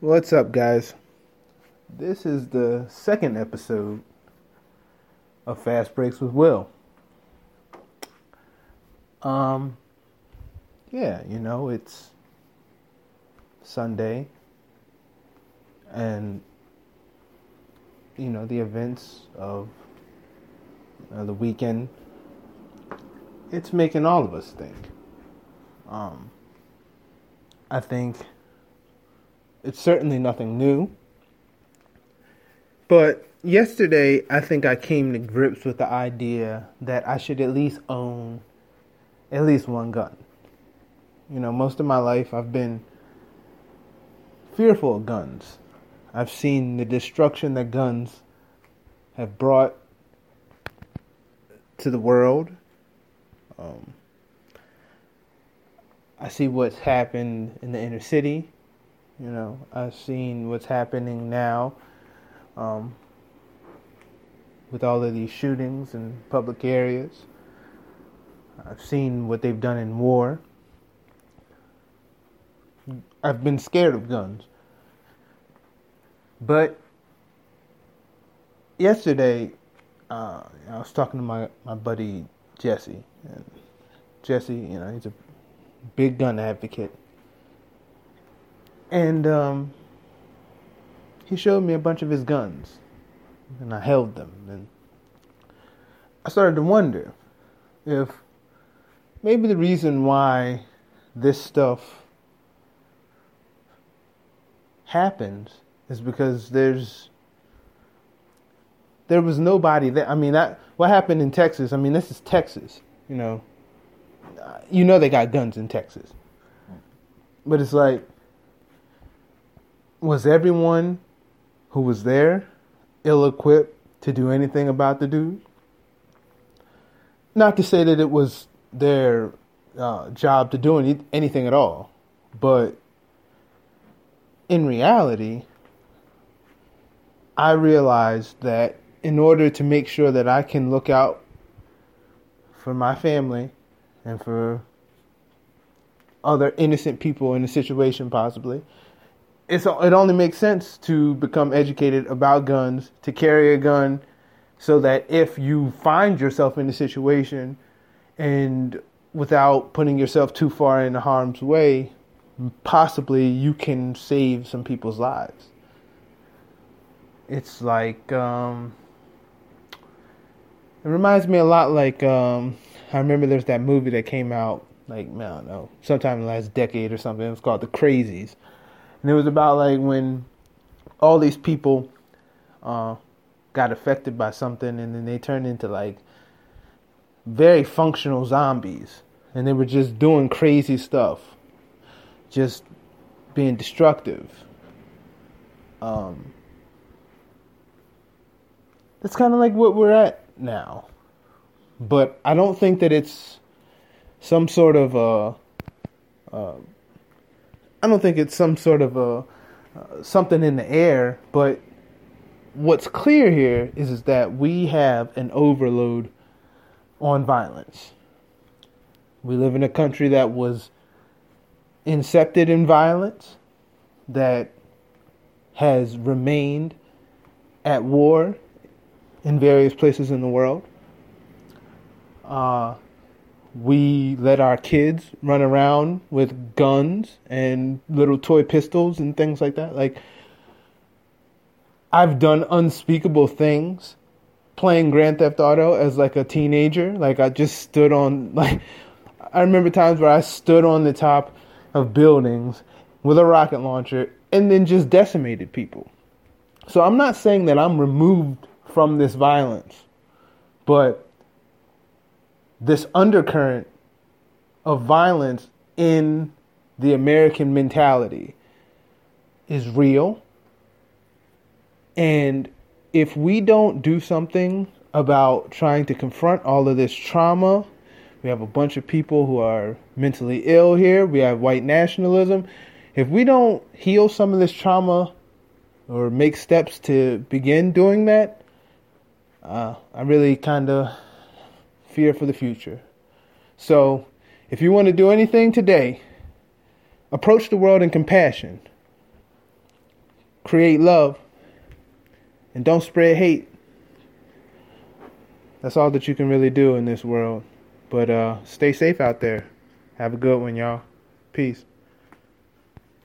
What's up, guys? This is the second episode of Fast Breaks with Will. Um, yeah, you know, it's Sunday, and you know, the events of uh, the weekend, it's making all of us think. Um, I think it's certainly nothing new. But yesterday, I think I came to grips with the idea that I should at least own at least one gun. You know, most of my life I've been fearful of guns. I've seen the destruction that guns have brought to the world. Um, I see what's happened in the inner city. You know, I've seen what's happening now um, with all of these shootings in public areas. I've seen what they've done in war. I've been scared of guns. But yesterday, uh, I was talking to my, my buddy Jesse. And Jesse, you know, he's a big gun advocate. And um, he showed me a bunch of his guns. And I held them. And I started to wonder if maybe the reason why this stuff happens is because there's there was nobody there. I mean, that what happened in Texas. I mean, this is Texas. You know, you know they got guns in Texas, but it's like, was everyone who was there ill-equipped to do anything about the dude? Not to say that it was their uh, job to do any, anything at all, but in reality, I realized that in order to make sure that I can look out for my family and for other innocent people in the situation, possibly, it's it only makes sense to become educated about guns, to carry a gun, so that if you find yourself in a situation and without putting yourself too far in harm's way, possibly you can save some people's lives. It's like um, it reminds me a lot like um, I remember there's that movie that came out like I don't know sometime in the last decade or something. It was called The Crazies, and it was about like when all these people uh, got affected by something, and then they turned into like very functional zombies, and they were just doing crazy stuff, just being destructive. Um, that's kind of like what we're at now. But I don't think that it's some sort of a. Uh, I don't think it's some sort of a uh, something in the air. But what's clear here is, is that we have an overload on violence. We live in a country that was incepted in violence, that has remained at war in various places in the world. Uh, we let our kids run around with guns and little toy pistols and things like that. Like, I've done unspeakable things playing Grand Theft Auto as like a teenager. Like, I just stood on, like, I remember times where I stood on the top of buildings with a rocket launcher and then just decimated people. So I'm not saying that I'm removed from this violence, but this undercurrent of violence in the American mentality is real. And if we don't do something about trying to confront all of this trauma, we have a bunch of people who are mentally ill here, we have white nationalism. If we don't heal some of this trauma or make steps to begin doing that, uh, I really kind of fear for the future. So, if you want to do anything today, approach the world in compassion. create love and don't spread hate. That's all that you can really do in this world. But uh, stay safe out there. Have a good one, y'all. Peace.